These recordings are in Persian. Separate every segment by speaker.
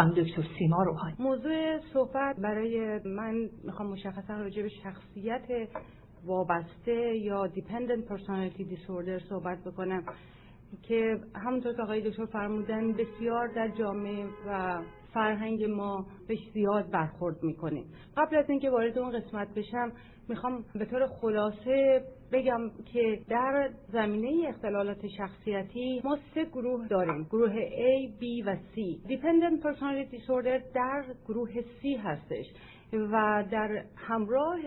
Speaker 1: خانم دکتر سیما روحانی.
Speaker 2: موضوع صحبت برای من می‌خوام مشخصا راجع به شخصیت وابسته یا دیپندنت پرسونالیتی دیسوردر صحبت بکنم که همونطور که آقای دکتر فرمودن بسیار در جامعه و فرهنگ ما بهش زیاد برخورد می‌کنیم قبل از اینکه وارد اون قسمت بشم می‌خوام به طور خلاصه بگم که در زمینه اختلالات شخصیتی ما سه گروه داریم. گروه A, B و C. Dependent Personality Disorder در گروه C هستش و در همراه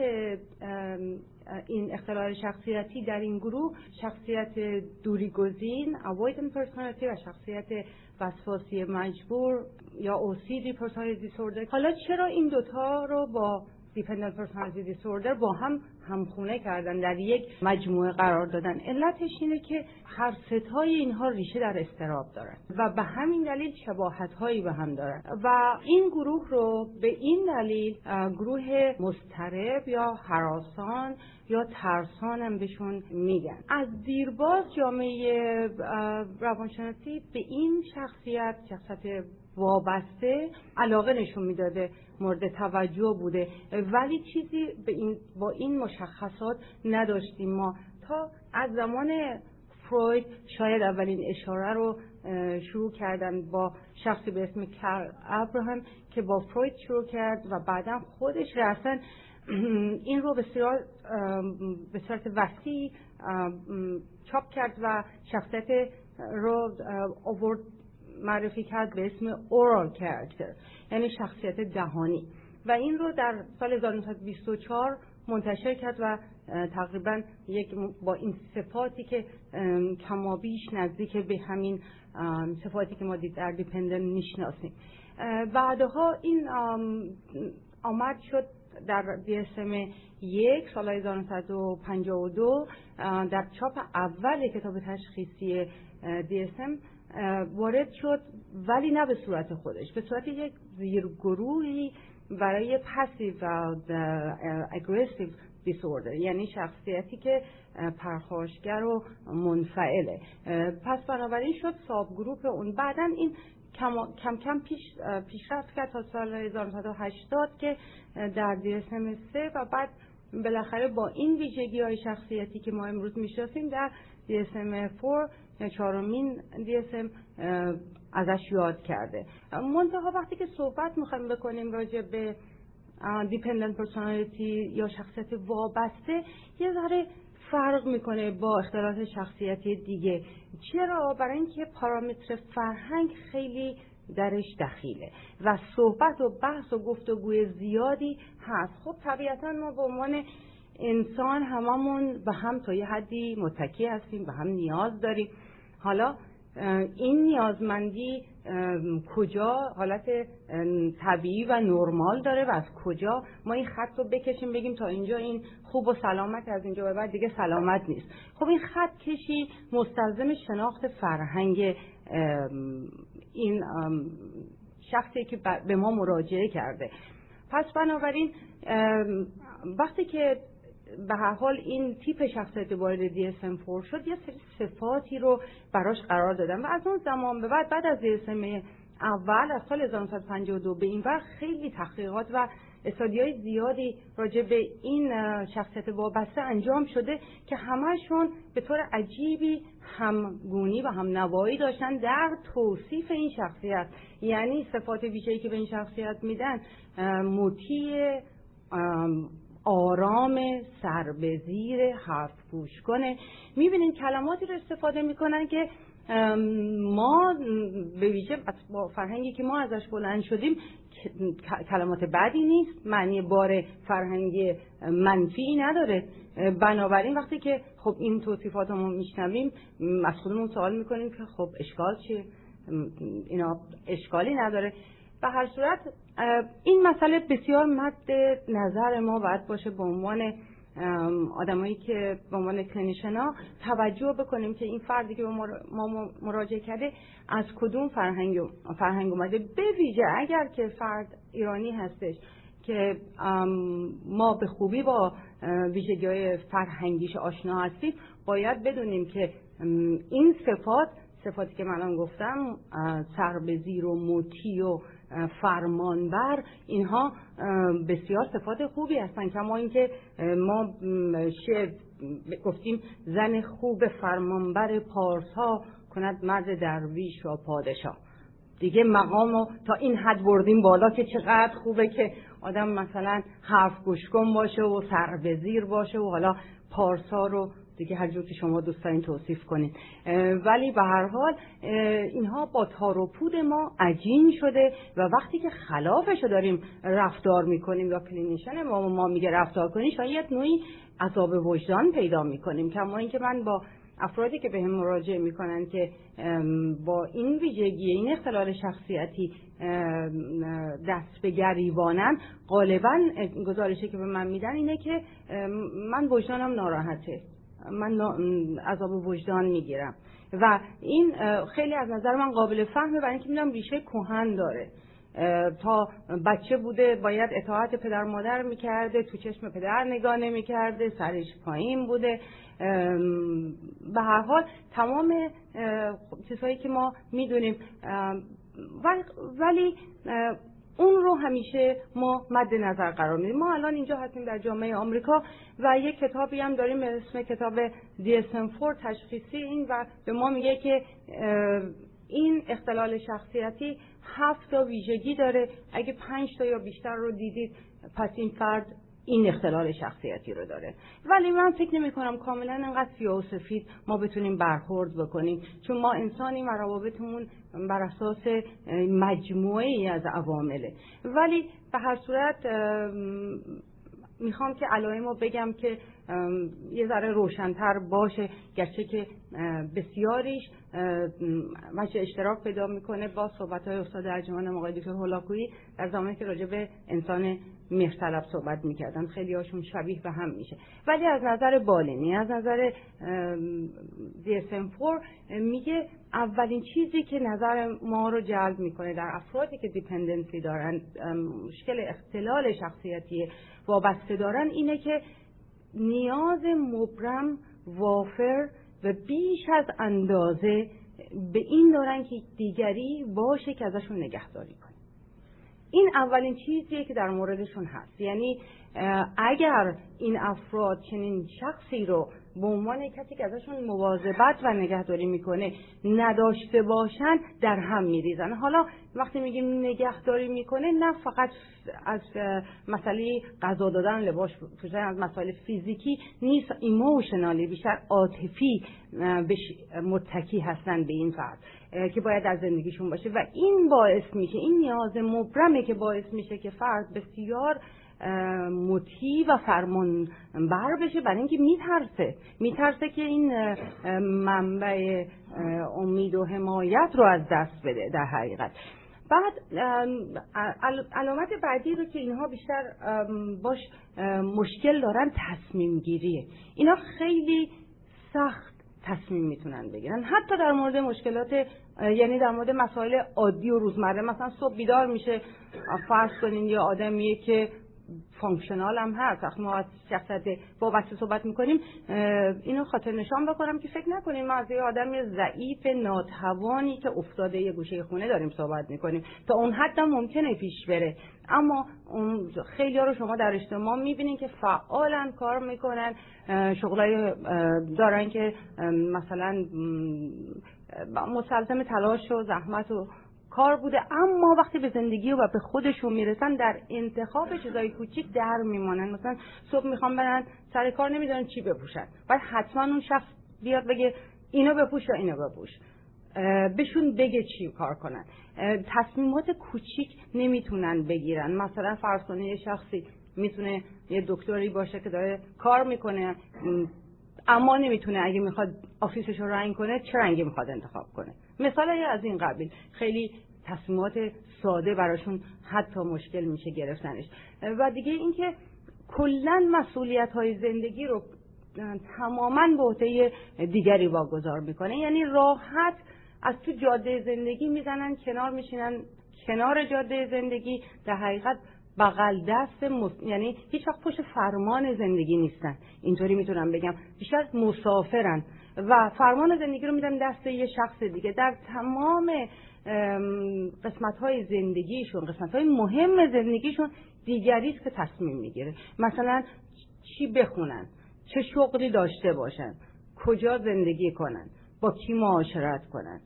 Speaker 2: این اختلال شخصیتی در این گروه شخصیت دوریگزین avoidant personality و شخصیت وسواسی مجبور یا OCD personality disorder. حالا چرا این دوتا رو با دیپندنت پرسونالیتی دیسوردر با هم همخونه کردن در یک مجموعه قرار دادن. علتش اینه که هر ستای اینها ریشه در استراب دارن و به همین دلیل شباهت هایی به هم دارن. و این گروه رو به این دلیل گروه مسترب یا حراسان یا ترسان هم بهشون میگن. از دیرباز جامعه روانشناسی به این شخصیت شخصیت وابسته علاقه نشون می‌داده مورد توجه بوده. ولی چیزی به این با این مشخصات نداشتیم ما. تا از زمان فروید شاید اولین اشاره رو شروع کردن با شخصی به اسم کر ابراهام که با فروید شروع کرد و بعدا خودش رسن این رو بسیار به صورت وسیع چاپ کرد و شخصیت رو آورد معرفی کرد به اسم اورال کرکتر یعنی شخصیت دهانی. و این رو در سال 1924 منتشر کرد و تقریبا یک با این صفاتی که کمابیش نزدیک به همین صفاتی که ما در دیپندن می‌شناسیم. بعدها این آمد شد در DSM یک سال 1952 در چاپ اول کتاب تشخیصی DSM وارد شد ولی نه به صورت خودش به صورت یک زیرگروهی برای پسیو و اگریسیو دیسوردر یعنی شخصیتی که پرخاشگر و منفعله. پس بنابراین شد ساب گروپ اون. بعدا این کم کم پیش پیشرفت کرد تا سال 1980 که در DSM 3 و بعد بالاخره با این ویژگی های شخصیتی که ما امروز می‌شناسیم در DSM 4 چهارمین DSM ازش یاد کرده. منتها وقتی که صحبت می‌خوایم بکنیم راجع به دیپندنت پرسونالیتی یا شخصیت وابسته یه ذره فرق می‌کنه با اختلالات شخصیتی دیگه. چرا؟ برای اینکه پارامتر فرهنگ خیلی درش دخیله و صحبت و بحث و گفتگوی زیادی هست. خب طبیعتا ما به عنوان انسان هممون به هم تا یه حدی متکی هستیم به هم نیاز داریم. حالا این نیازمندی کجا حالت طبیعی و نرمال داره و از کجا ما این خط رو بکشیم بگیم تا اینجا این خوب و سلامت از اینجا به بعد دیگه سلامت نیست. خب این خط کشی مستلزم شناخت فرهنگ این شخصی که به ما مراجعه کرده. پس بنابراین وقتی که به هر حال این تیپ شخصیت وارد DSM-4 شد یه سری صفاتی رو براش قرار دادن و از اون زمان به بعد بعد از DSM اول از سال 1952 به این وقت خیلی تحقیقات و های زیادی راجع به این شخصیت وابسته انجام شده که همهشون به طور عجیبی همگونی و هم نوایی داشتن در توصیف این شخصیت. یعنی صفات ویژه‌ای که به این شخصیت میدن مطیع آرام سر به زیر حرف گوش کنه. می‌بینین کلماتی رو استفاده می‌کنن که ما به ویژه با فرهنگی که ما ازش بلند شدیم کلمات بدی نیست. معنی بار فرهنگی منفی نداره. بنابراین وقتی که خب این توصیفات رو میشنویم از خودمون سوال می‌کنیم که خب اشکال چیه؟ اینا اشکالی نداره. به هر صورت این مسئله بسیار مد نظر ما باید باشه به عنوان آدمایی که به عنوان clinician توجه بکنیم که این فردی که ما مراجعه کرده از کدوم فرهنگ فرهنگ اومده. به ویژه اگر که فرد ایرانی هستش که ما به خوبی با ویژگی های فرهنگیش آشنا هستیم باید بدونیم که این صفات صفاتی که من گفتم سر به زیر و مطیع و فرمانبر اینها بسیار صفات خوبی هستن کما اینکه ما گفتیم زن خوب فرمانبر پارسا کند مرد درویش را پادشاه دیگه مقامو تا این حد بردیم بالا که چقدر خوبه که آدم مثلا حرف گوشکن باشه و سربزیر باشه و حالا پارسا رو دیگه هر جور که شما دوست دارین توصیف کنید ولی به هر حال اینها با تار و پود ما عجین شده و وقتی که خلافش رو داریم رفتار می‌کنیم یا clinician ما ما میگه رفتار کنیم شاید نوعی عذاب وجدان پیدا می‌کنیم. کما اینکه من با افرادی که به هم مراجعه می‌کنن که با این ویژگی این اختلال شخصیتی دست به گریبانن غالبا گزارشی که به من میدن اینه که من وجدانم ناراحته. من عذاب وجدان می‌گیرم. و این خیلی از نظر من قابل فهمه برای اینکه می‌دونم ریشه کهن داره. تا بچه بوده باید اطاعت پدر مادر می‌کرده تو چشم پدر نگاه نمی‌کرده سرش پایین بوده. به هر حال تمام چیزهایی که ما می‌دونیم. ولی اون رو همیشه ما مد نظر قرار میدیم. ما الان اینجا هستیم در جامعه آمریکا و یک کتابی هم داریم به اسم کتاب DSM-4 تشخیصی این و به ما میگه که این اختلال شخصیتی هفت تا ویژگی داره. اگه پنج تا یا بیشتر رو دیدید پس این فرد این اختلال شخصیتی رو داره. ولی من فکر نمی کنم کاملا انقدر سیاه و سفید ما بتونیم برخورد بکنیم چون ما انسانی و روابطمون بر اساس مجموعه از عوامله. ولی به هر صورت می‌خوام که علائم رو بگم که یه ذره روشنتر باشه. گرچه که بسیاریش وجه اشتراک پیدا می‌کنه با صحبت های استاد ارجمان آقای دکتر هولاکویی در زمانی که راجع به انسان مهرطلب صحبت می‌کردن. خیلی هاشون شبیه به هم میشه. ولی از نظر بالینی از نظر DSM-4 میگه اولین چیزی که نظر ما رو جلب می‌کنه در افرادی که دیپندنسی دارن مشکل اختلال شخصیتی وابسته دارن اینه که نیاز مبرم وافر و بیش از اندازه به این دارن که دیگری باشه که ازشون نگهداری کنه. این اولین چیزیه که در موردشون هست. یعنی اگر این افراد چنین شخصی رو به عنوان کسی که ازشون مواظبت و نگهداری می‌کنه نداشته باشن در هم میریزن. حالا وقتی میگیم نگهداری می‌کنه نه فقط از مسئله غذا دادن لباس پوشیدن از مسائل فیزیکی نیست ایموشنالی بیشتر عاطفی متکی هستن به این فرد که باید در زندگیشون باشه. و این باعث میشه این نیاز مبرمه که باعث میشه که فرد بسیار مطیع و فرمان بر بشه برای اینکه میترسه. میترسه که این منبع امید و حمایت رو از دست بده در حقیقت. بعد علامت بعدی رو که اینها بیشتر باش مشکل دارن تصمیم گیریه. اینا خیلی سخت تصمیم می‌تونن بگیرن. حتی در مورد مشکلات یعنی در مورد مسائل عادی و روزمره مثلا صبح بیدار میشه فرض کنین یه آدمیه که functional هم هست. وقتی ما از شخصیت وابسته صحبت می‌کنیم اینو خاطر نشان بکنم که فکر نکنیم ما از یه آدم ضعیف ناتوانی که افتاده یه گوشه خونه داریم صحبت می‌کنیم. تا اون حد هم ممکنه پیش بره. اما خیلی رو شما در اجتماع می‌بینین که فعالا کار می‌کنن. شغلای دارن که مثلا مسلزم تلاش و زحمت و کار بوده اما وقتی به زندگی و به خودشون می‌رسن در انتخاب چیزای کوچیک در میمانن. مثلا صبح می‌خوام برن سر کار نمی‌دونن چی بپوشن. باید حتما اون شخص بیاد بگه اینو بپوش یا اینو بپوش. بهشون بگه چی کار کنن. تصمیمات کوچیک نمی‌تونن بگیرن. مثلا فرض یه شخصی می‌تونه یه دکتری باشه که داره کار می‌کنه اما نمی‌تونه. اگه می‌خواد آفیسش رو رنگ کنه چه رنگی می‌خواد انتخاب کنه؟ مثال از این قبیل. خیلی تصمیمات ساده براشون حتی مشکل میشه گرفتنش. و دیگه اینکه کلا مسئولیت های زندگی رو تماما به عهده دیگری واگذار می‌کنه. یعنی راحت از تو جاده زندگی می‌زنن کنار میشینن کنار جاده زندگی. در حقیقت بغل دست یعنی هیچ وقت پشت فرمان زندگی نیستن. اینطوری می‌تونم بگم. بیشتر مسافرن. و فرمان زندگی رو میدن دست یه شخص دیگه. در تمام قسمت های زندگیشون قسمت های مهم زندگیشون دیگری است که تصمیم می‌گیره. مثلا چی بخونن؟ چه شغلی داشته باشن؟ کجا زندگی کنن؟ با کی معاشرت کنن؟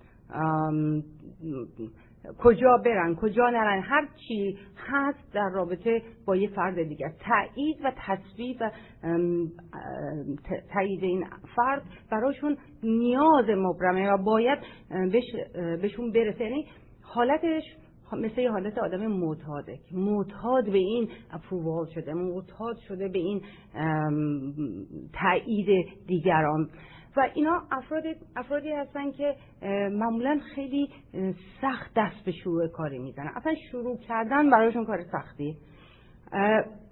Speaker 2: کجا برن کجا نرن هر چی هست در رابطه با یه فرد دیگر. تایید و تصویب و تایید این فرد براشون نیاز مبرمه و باید بهشون برسه. یعنی حالتش مثل یه حالت آدم معتاده معتاد به این اپرووال شده معتاد شده به این تایید دیگران. و اینا افراد افرادی هستن که معمولا خیلی سخت دست به شروع کاری می‌زنن. اصلا شروع کردن برایشون کار سختی.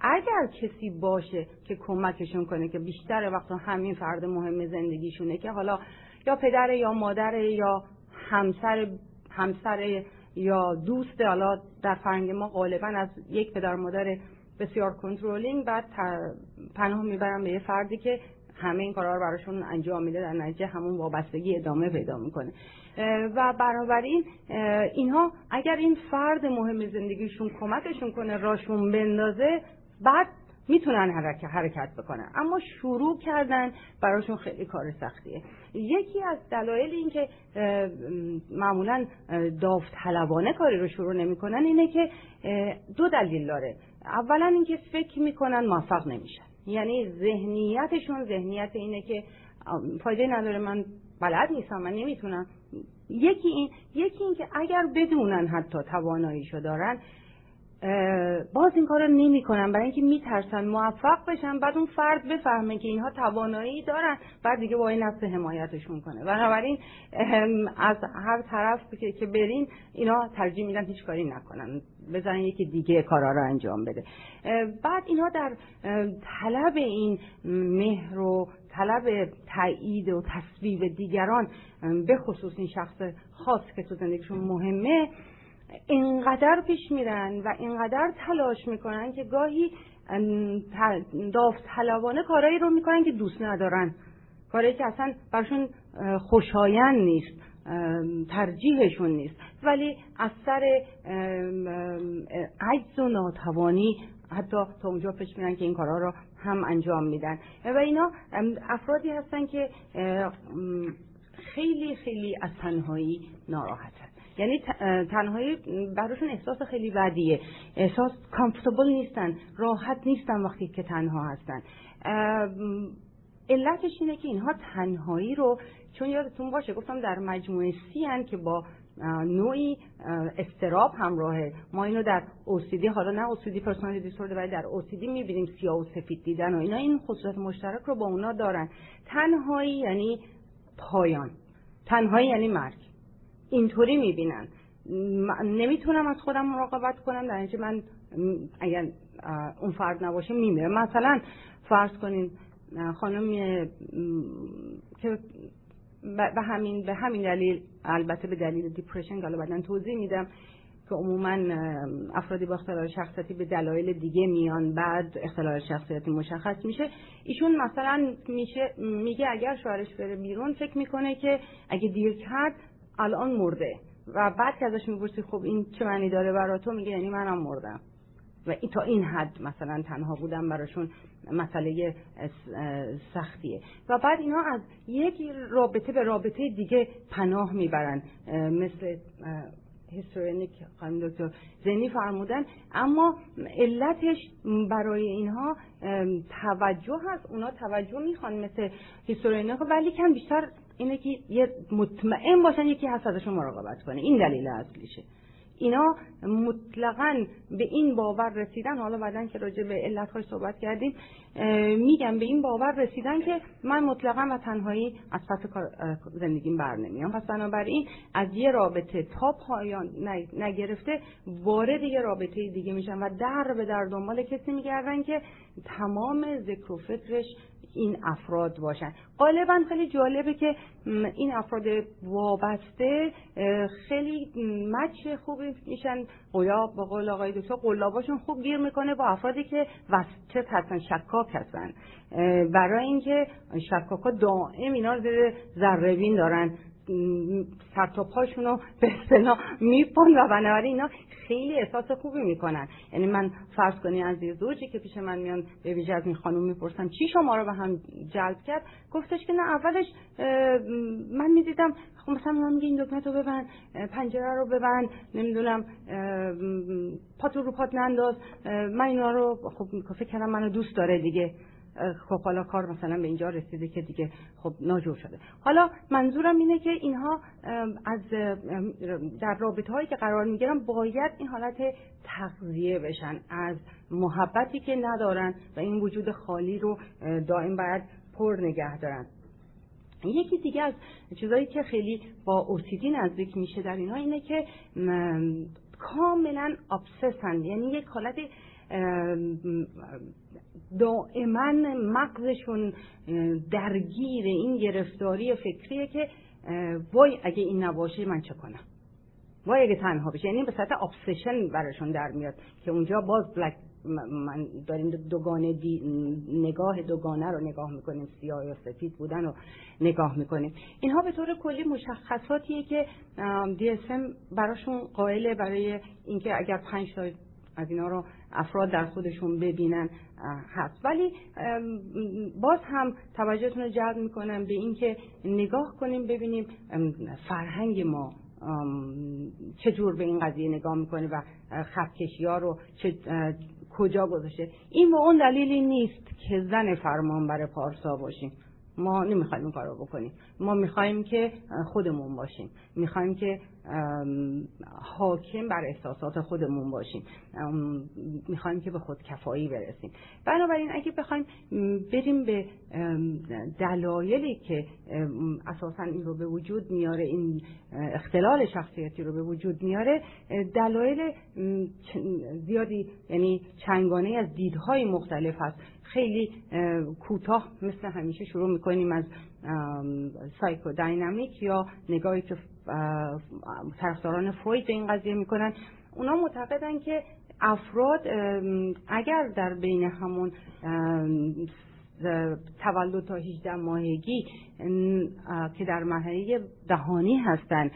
Speaker 2: اگر کسی باشه که کمکشون کنه که بیشتر وقت همین فرد مهم زندگیشونه که حالا یا پدر یا مادر یا همسر همسر یا دوست حالا در فرنگ ما غالبا از یک پدر مادر بسیار کنترلینگ بعد پناه می‌برن به یه فردی که همه این کارا رو براشون انجام میده در نتیجه همون وابستگی ادامه پیدا می‌کنه. و بنابراین اینها اگر این فرد مهم زندگیشون کمکشون کنه راشون بندازه بعد می‌تونن حرکت حرکت بکنن. اما شروع کردن براشون خیلی کار سختیه. یکی از دلایل این که معمولا داوطلبانه کاری رو شروع نمی‌کنن اینه که دو دلیل داره. اولا اینکه فکر می‌کنن موفق نمیشن. یعنی ذهنیتشون ذهنیت اینه که فایده نداره من بلد نیستم من نمی‌تونم. یکی این یکی این که اگر بدونن حتی تواناییشو دارن باز این کار رو نمی کنن برای اینکه میترسن موفق بشن بعد اون فرد بفهمه که اینها توانایی دارن بعد دیگه با این نفس حمایتشون کنه. بنابراین از هر طرف که برین اینا ترجیح میدن هیچ کاری نکنن. بزنن یکی دیگه کارا رو انجام بده. بعد اینها در طلب این مهر و طلب تایید و تصویب دیگران به خصوص این شخص خاص که تو زندگیشون مهمه اینقدر پیش میرن و اینقدر تلاش می‌کنن که گاهی داوطلبانه کارایی رو می‌کنن که دوست ندارن. کاری که اصلا برشون خوشایند نیست. ترجیحشون نیست. ولی از سر عجز و ناتوانی حتی تا اونجا پیش میرن که این کارها رو هم انجام میدن. و اینا افرادی هستن که خیلی خیلی از تنهایی ناراحتن. یعنی تنهایی براشون احساس خیلی بدیه. احساس کامفتبل نیستن راحت نیستن وقتی که تنها هستن. علتش اینه که اینها تنهایی رو چون یادتون باشه گفتم در مجموعه سی هن که با نوعی استراب همراهه ما اینو در OCD حالا نه OCD پرسونالیتی دیسوردر ولی در OCD می‌بینیم سیاه و سفید دیدن و اینا. این خصوصیت مشترک رو با اونا دارن. تنهایی یعنی پایان. تنهایی یعنی مرگ. اینطوری می‌بینن. نمی‌تونم از خودم مراقبت کنم در اینجا من اگر اون فرد نباشه میمیره. مثلا فرض کنین خانم که به همین به همین دلیل البته به دلیل دیپرشن حالا بعدا توضیح میدم که عموما افرادی با اختلال شخصیتی به دلایل دیگه میان بعد اختلال شخصیتی مشخص میشه. ایشون مثلا میشه میگه اگر شوهرش بره بیرون فکر می‌کنه که اگه دیر کرد الان مرده. و بعد که ازش می‌پرسی خب این چه معنی داره برا تو؟ میگه یعنی منم مردم. و تا این حد مثلا تنها بودن براشون مسئله سختیه. و بعد اینا از یک رابطه به رابطه دیگه پناه می‌برن. مثل هیستورینیک خانم دکتر زنی فرمودن. اما علتش برای اینها توجه هست. اونا توجه می‌خوان مثل هیستورینیک ولی کم بیشتر اینه که یه مطمئن باشن یکی هست ازشون مراقبت کنه. این دلیل اصلیشه. اینا مطلقا به این باور رسیدن حالا بعدا که راجع به علتهاش صحبت کردیم میگم به این باور رسیدن که من مطلقا و تنهایی از پس زندگیم بر نمیام. پس بنابراین از یه رابطه تا پایان نگرفته وارد یه رابطه دیگه میشن و در به در دنبال کسی میگردن که تمام ذکر و فکرش این افراد باشن. غالبا خیلی جالبه که این افراد وابسته خیلی مچ خوبی میشن قلاب با قول آقای دکتر. قلاباشون خوب گیر می‌کنه با افرادی که وسط هستن شکاک هستن. برای اینکه شکاکا دائم اینا رو زیر ذره دارن. سر تا پاشون به اصطلاح میپن و بنابراین اینا خیلی احساس خوبی می‌کنن. یعنی من فرض کنی از یه زوجی که پیش من میان به ویژه از این خانم می‌پرسم چی شما رو به هم جلب کرد؟ گفتش که نه اولش من می‌دیدم خب مثلا من میگه این دکمه رو ببند پنجره رو ببند نمی‌دونم پاتو رو پات ننداز من اینا رو خب فکر کردم منو دوست داره دیگه. خب حالا کار مثلا به اینجا رسیده که دیگه خب ناجور شده. حالا منظورم اینه که اینها از در رابطه هایی که قرار می‌گیرن باید این حالت تغذیه بشن از محبتی که ندارن و این وجود خالی رو دائم باید پر نگه دارن. یکی دیگه از چیزایی که خیلی با اوسیدی نزدیک میشه در اینها اینه که کاملا ابسسن یعنی یک حالت دائما مغزشون درگیر این گرفتاری فکریه که وای اگه این نباشه من چه کنم؟ وای اگه تنها بشه. یعنی به سطح ابسشن براشون در میاد که اونجا باز بلک من داریم دوگانه دی نگاه دوگانه رو نگاه می‌کنیم. سیاه یا سفید بودن رو نگاه می‌کنیم. اینها به طور کلی مشخصاتیه که DSM براشون قائله برای اینکه اگر پنج تا از اینا رو افراد در خودشون ببینن هست. ولی باز هم توجهتون رو جلب می‌کنم به اینکه نگاه کنیم ببینیم فرهنگ ما چجور به این قضیه نگاه می‌کنه و خطکشی ها رو کجا گذاشته. این به اون دلیلی نیست که زن فرمان بر پارسا باشیم. ما نمی‌خوایم این کار رو بکنیم. ما می‌خوایم که خودمون باشیم. می‌خوایم که حاکم بر احساسات خودمون باشیم. می‌خوایم که به خود کفایی برسیم. بنابراین اگه بخوایم بریم به دلایلی که اساسا این رو به وجود میاره این اختلال شخصیتی رو به وجود میاره دلایل زیادی یعنی چنگانه از دیدهای مختلف هست. خیلی کوتاه مثل همیشه شروع می‌کنیم از سایکودینامیک یا نگاهی که طرفداران فوید به این قضیه می‌کنن. اونا معتقدن که افراد اگر در بین همون تولد تا 18 ماهگی که در مرحله دهانی هستن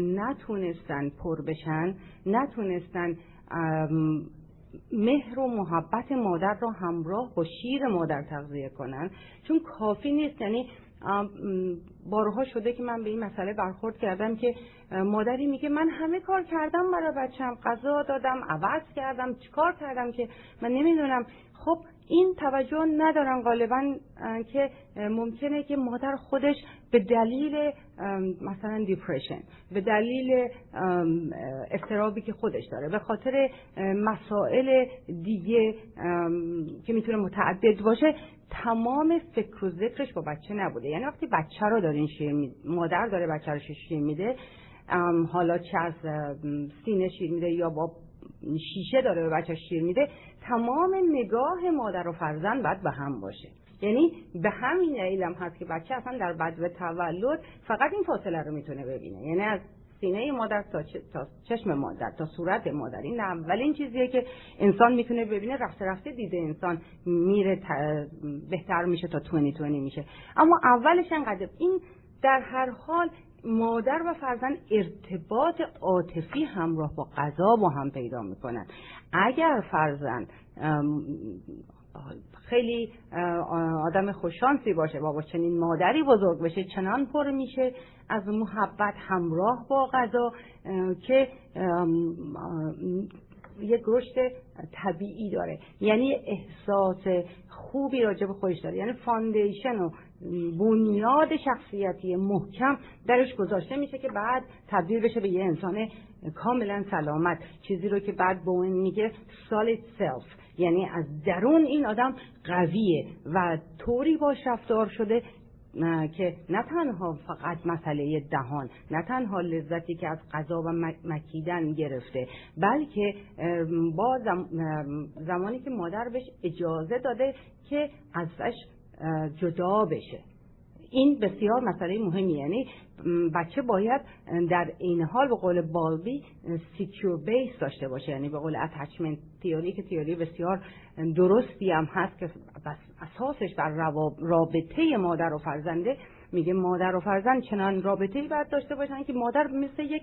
Speaker 2: نتونستن پر بشن نتونستن مهر و محبت مادر را همراه با شیر مادر تغذیه کنن. چون کافی نیست یعنی بارها شده که من به این مسئله برخورد کردم که مادری میگه من همه کار کردم برای بچم غذا دادم عوض کردم چیکار کردم که؟ من نمی‌دونم. خب این توجه ندارن غالبا که ممکنه که مادر خودش به دلیل مثلا دیپریشن به دلیل استرابی که خودش داره به خاطر مسائل دیگه که می‌تونه متعدد باشه تمام فکر و ذکرش با بچه نبوده یعنی وقتی بچه رو دارین شیر. مادر داره بچه رو شیر میده حالا چه از سینه شیر میده یا با شیشه داره به بچه شیر میده تمام نگاه مادر و فرزند باید به هم باشه. یعنی به همین علم هست که بچه اصلا در بدو تولد فقط این فاصله رو می‌تونه ببینه. یعنی از سینه مادر تا, چشم مادر تا صورت مادر. این اولین چیزیه که انسان می‌تونه ببینه. رفته رفته دیده انسان میره بهتر میشه تا تونی تونی میشه. اما اولش انقدر این در هر حال مادر و فرزند ارتباط عاطفی همراه با غذا با هم پیدا می‌کنن. اگر فرزند خیلی آدم خوششانسی باشه با چنین مادری بزرگ بشه چنان پر میشه از محبت همراه با غذا که یک رشد طبیعی داره. یعنی احساس خوبی راجع به خودش داره. یعنی فاندیشن و بنیاد شخصیتی محکم درش گذاشته میشه که بعد تبدیل بشه به یه انسان کاملا سلامت. چیزی رو که بعد بوین میگه solid self. یعنی از درون این آدم قویه و طوری باش رفتار شده که نه تنها فقط مسئله دهان نه تنها لذتی که از غذا و مکیدن گرفته بلکه با زمانی که مادر بهش اجازه داده که ازش جدا بشه. این بسیار مسئله مهمی یعنی بچه باید در این حال به قول بالبی سیکیور بیس داشته باشه. یعنی به قول اتچمنت تیوری که تیوری بسیار درستی هم هست که اساسش بر رابطه مادر و فرزنده. میگه مادر و فرزند چنان رابطه ای باید داشته باشن که مادر مثل یک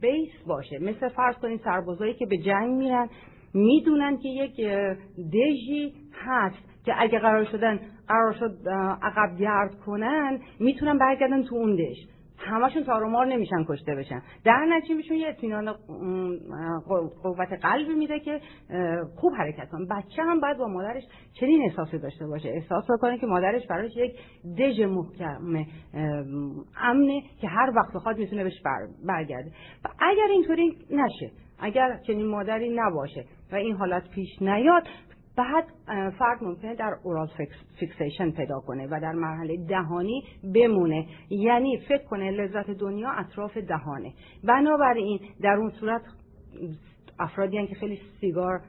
Speaker 2: بیس باشه. مثل فرض کنید سربازایی که به جنگ میرن می‌دونن که یک دژی هست که اگه قرار شدن قرار شد عقب گرد کنن می‌تونن برگردن تو اون دژ. همشون تارومار نمیشن کشته بشن. در نتیجه میشون یه اطمینان قوت قلبی میده که خوب حرکت کنه بچه هم باید با مادرش چنین احساسی داشته باشه. احساس بکنه که مادرش براش یک دژ محکم امنه که هر وقت بخواد می‌تونه بهش برگرده. و اگر اینطوری نشه اگر چنین مادری نباشه و این حالت پیش نیاد بعد فرد ممکنه در اورال فیکسیشن پیدا کنه و در مرحله دهانی بمونه. یعنی فکر کنه لذت دنیا اطراف دهانه. بنابراین در اون صورت افرادی که خیلی سیگار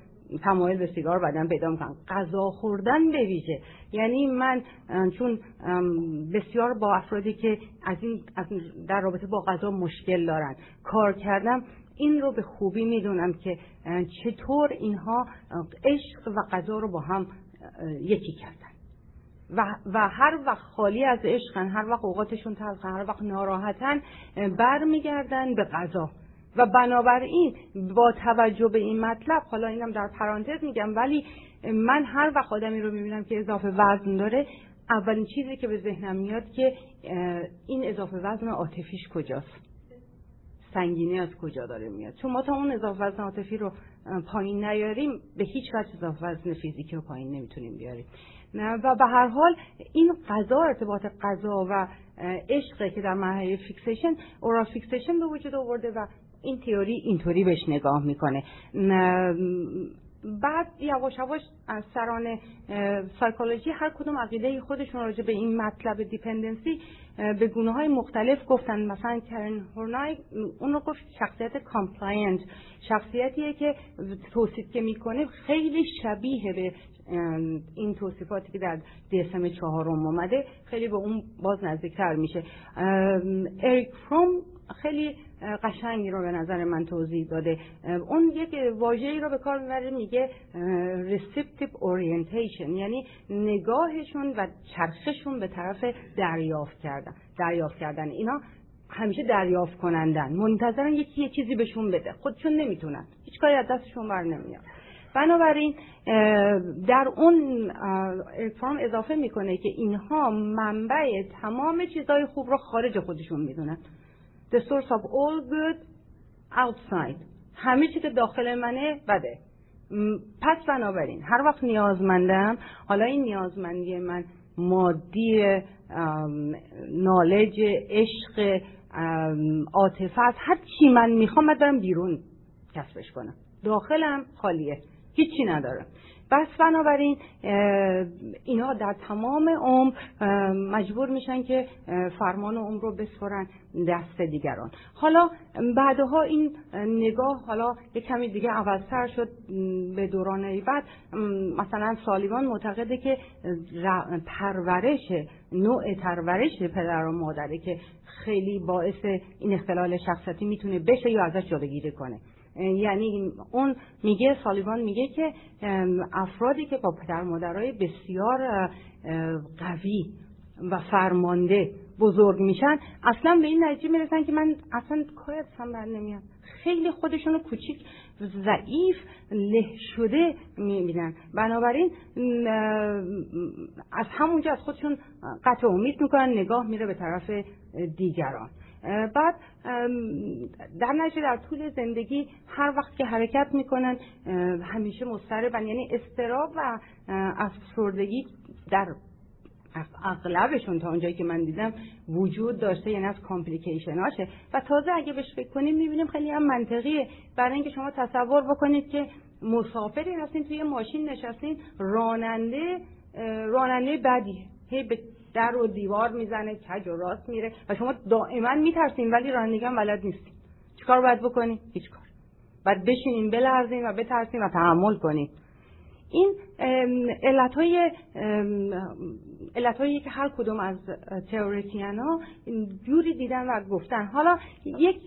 Speaker 2: تمایل به سیگار بدن پیدا می‌کنن. غذا خوردن به ویژه. یعنی من چون بسیار با افرادی که از این در رابطه با غذا مشکل دارن کار کردم این رو به خوبی می‌دونم که چطور اینها عشق و غذا رو با هم یکی کردن. و, و هر وقت خالی از عشقن هر وقت اوقاتشون تلخن هر وقت ناراحتن برمیگردن به غذا. و بنابراین با توجه به این مطلب حالا اینم در پرانتز میگم ولی من هر وقت آدمی رو می‌بینم که اضافه وزن داره اولین چیزی که به ذهنم میاد که این اضافه وزن عاطفیش کجاست. سنگینی از کجا داره میاد؟ چون ما تا اون اضافه وزن عاطفی رو پایین نیاریم به هیچ وجه اضافه وزن فیزیکی رو پایین نمی‌تونیم بیاریم. و به هر حال این غذا ارتباط غذا و عشق که در مرحله fixation oral fixation به وجود آورده و این تئوری اینطوری بهش نگاه می‌کنه. بعد یواش یواش از سران سایکولوژی هر کدوم عقیده خودشون راجع به این مطلب dependency به گونه های مختلف گفتن. مثلا کارن هورنای اون رو گفت شخصیت compliant. شخصیتیه که توصیف که می‌کنه خیلی شبیه به این توصیفاتی که در DSM چهارم اومده. خیلی به اون باز نزدیکتر میشه. اریک فروم خیلی قشنگی رو به نظر من توضیح داده. اون یک واژه‌ای رو به کار می‌بره میگه receptive orientation یعنی نگاهشون و چرخششون به طرف دریافت کردن دریافت کردن. اینا همیشه دریافت کنندن. منتظرن یکی یه چیزی بهشون بده. خودشون نمی‌تونن. هیچ کاری از دستشون بر نمیاد. بنابراین در اون فرم اضافه می‌کنه که اینها منبع تمام چیزهای خوب رو خارج خودشون می‌دونن. The source of all good outside. همه چی که داخل منه بده. پس بنابراین هر وقت نیازمندم حالا این نیازمندی من مادی نالج عشق عاطفه هر چی من می‌خوام من برم بیرون کسبش کنم. داخلم خالیه. هیچی نداره بس بنابراین اینا در تمام عمر مجبور میشن که فرمان عمر رو بسپرن دست دیگران. حالا بعدها این نگاه حالا یک کمی دیگه عوضتر شد به دوران بعد مثلا سالیوان معتقده که پرورش نوع پرورش پدر و مادره که خیلی باعث این اختلال شخصیتی می‌تونه بشه یا ازش جلوگیری کنه. یعنی اون میگه سالیوان میگه که افرادی که با پدر مادرای بسیار قوی و فرمانده بزرگ میشن اصلا به این نتیجه می‌رسن که من اصلا کاری اصلا بر نمیاد. خیلی خودشونو کوچیک ضعیف له شده می‌بینن بنابراین از همونجا از خودشون قطع امید می‌کنن نگاه میره به طرف دیگران. بعد در نتیجه در طول زندگی هر وقت که حرکت می‌کنن همیشه مضطربن. یعنی استراب و افسردگی در اغلبشون تا اونجایی که من دیدم وجود داشته یعنی از کامپلیکیشن هاشه و تازه اگه بهش فکر کنیم می‌بینیم خیلی هم منطقیه. برای اینکه شما تصور بکنید که مسافری هستین توی ماشین نشستین راننده راننده بدیه. هی به در و دیوار می‌زنه کج و راست میره و شما دائما میترسین ولی رانندگی هم بلد نیستین. چیکار باید بکنی هیچ کار. باید بشینین بلرزین و بترسین و تحمل کنین. این علت های علت هایی که هر کدوم از تئوریسین ها جوری دیدن و گفتن. حالا یک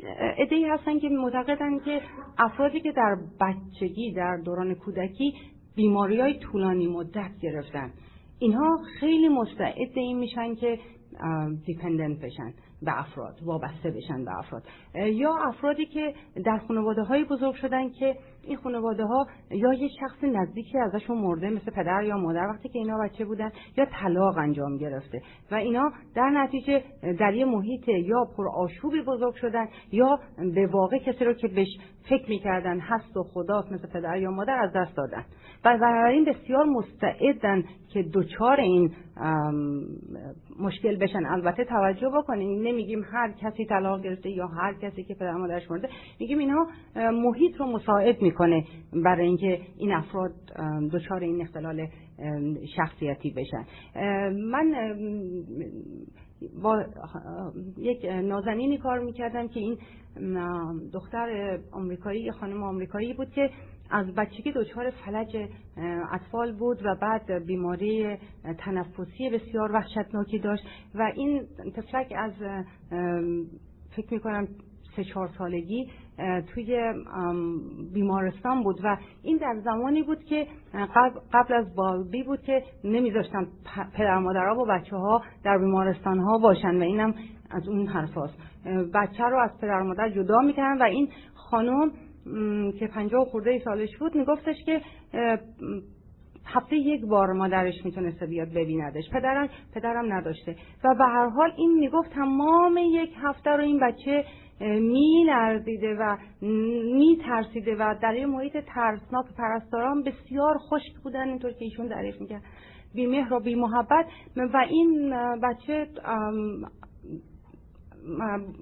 Speaker 2: ای هستن که معتقدن که افرادی که در بچگی در دوران کودکی بیماری های طولانی مدت گرفتن. اینها خیلی مستعد این میشن که دیپندنت بشن به افراد وابسته بشن به افراد. یا افرادی که در خانواده های بزرگ شدن که این خانواده ها یا یه شخص نزدیکی ازشون مرده مثل پدر یا مادر وقتی که اینا بچه بودن یا طلاق انجام گرفته و اینا در نتیجه در یه محیط یا پر آشوبی بزرگ شدن یا به واقع کسی رو که بهش فکر می‌کردن هست و خداست مثل پدر یا مادر از دست دادن. و بنابراین بسیار مستعدن که دوچار این مشکل بشن. البته توجه بکنیم نمیگیم هر کسی طلاق گرفته یا هر کسی که پدر مادرش مرده میگیم اینها محیط رو مساعد می‌کنه برای اینکه این افراد دچار این اختلال شخصیتی بشن. من با یک نازنینی کار می‌کردم که این دختر آمریکایی خانم آمریکایی بود که از بچگی دچار فلج اطفال بود و بعد بیماری تنفسی بسیار وحشتناکی داشت و این تفلک از فکر می‌کنم سه چهار سالگی توی بیمارستان بود و این در زمانی بود که قبل از بالبی بود که نمیذاشتن پدر مادرها و بچه ها در بیمارستان ها باشن و اینم از اون حرف هست. بچه رو از پدر مادر جدا می‌کردن و این خانم که پنجاه خورده سالش بود میگفتش که هفته یک بار مادرش می‌تونسته بیاد ببیندش. پدرم پدرم نداشته. و به هر حال این می‌گفت تمام یک هفته رو این بچه می لرزیده و می ترسیده و در یه محیط ترسناک پرستاران بسیار خشک بودن اینطور که ایشون تعریف می‌کرد. بیمهر و بی محبت و این بچه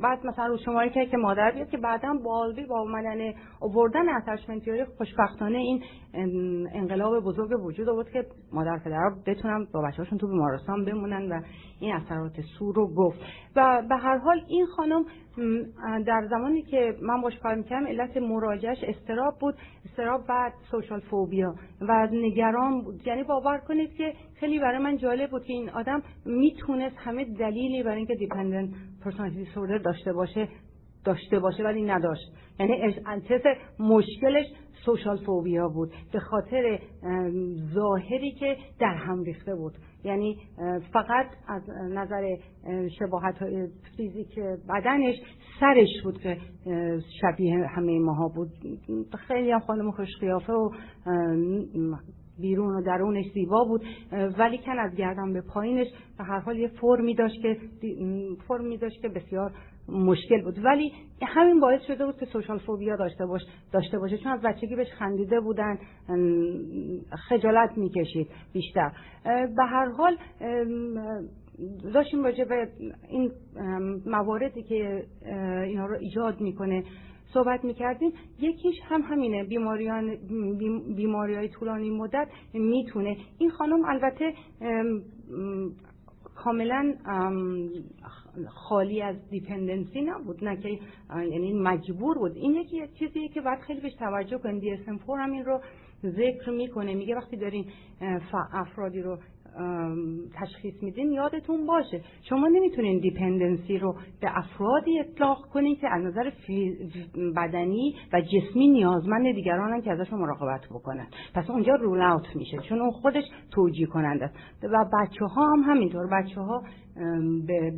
Speaker 2: بعد مثلا رو شماره که که مادر بیاد که بعدا بالبی با اومدن آوردن اتچمنت تیوری خوشبختانه این انقلاب بزرگ وجود آورد که مادر پدر بتونن با بچه‌هاشون تو بیمارستان بمونن و این اثرات سوء رو گفت. و به هر حال این خانم در زمانی که من باش کار می‌کردم علت مراجعش اضطراب بود اضطراب بعد social phobia و نگران بود. یعنی باور کنید که خیلی برای من جالب بود که این آدم می‌تونست همه دلیلی برای اینکه dependent personality disorder داشته باشه داشته باشه ولی نداشت. یعنی اساس مشکلش social phobia بود. به خاطر ظاهری که در هم ریخته بود. یعنی فقط از نظر شباهت فیزیک بدنش سرش بود که شبیه همه ماها بود. خیلی هم خانم خوش و بیرون و درونش زیبا بود ولی کن از گردن به پایینش به هر حال یه فرمی داشت که فرمی داشت که بسیار مشکل بود. ولی همین باعث شده بود که سوشال فوبیا داشته باش داشته باشه چون از بچگی بهش خندیده بودن خجالت می‌کشید بیشتر. به هر حال داشتیم راجع به این مواردی که اینا رو ایجاد می‌کنه. صحبت می‌کردیم یکیش هم همینه بیماریان بیماری های طولانی مدت می‌تونه. این خانم البته کاملا خالی از دیپندنسی نبود نه که یعنی مجبور بود. این یکی چیزیه که باید خیلی بهش توجه کنید دی هم این رو ذکر می‌کنه. میگه وقتی دارین افرادی رو تشخیص میدین یادتون باشه. شما نمی‌تونین دیپندنسی رو به افرادی اطلاق کنین که از نظر بدنی و جسمی نیازمند دیگرانن که ازشون مراقبت بکنن. پس اونجا رول اوت میشه چون اون خودش توجیه کننده است. و بچه ها هم همینطور. بچه ها به,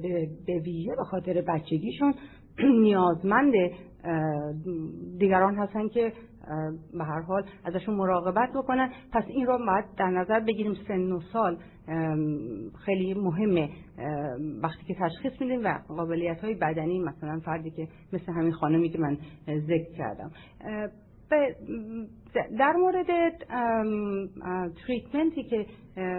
Speaker 2: به ویژه به خاطر بچگیشون نیازمند دیگران هستن که به هر حال ازشون مراقبت بکنن. پس این رو باید در نظر بگیریم سن و سال خیلی مهمه. وقتی که تشخیص میدیم و قابلیت های بدنی مثلا فردی که مثل همین خانمی که من ذکر کردم. در مورد تریتمنتی که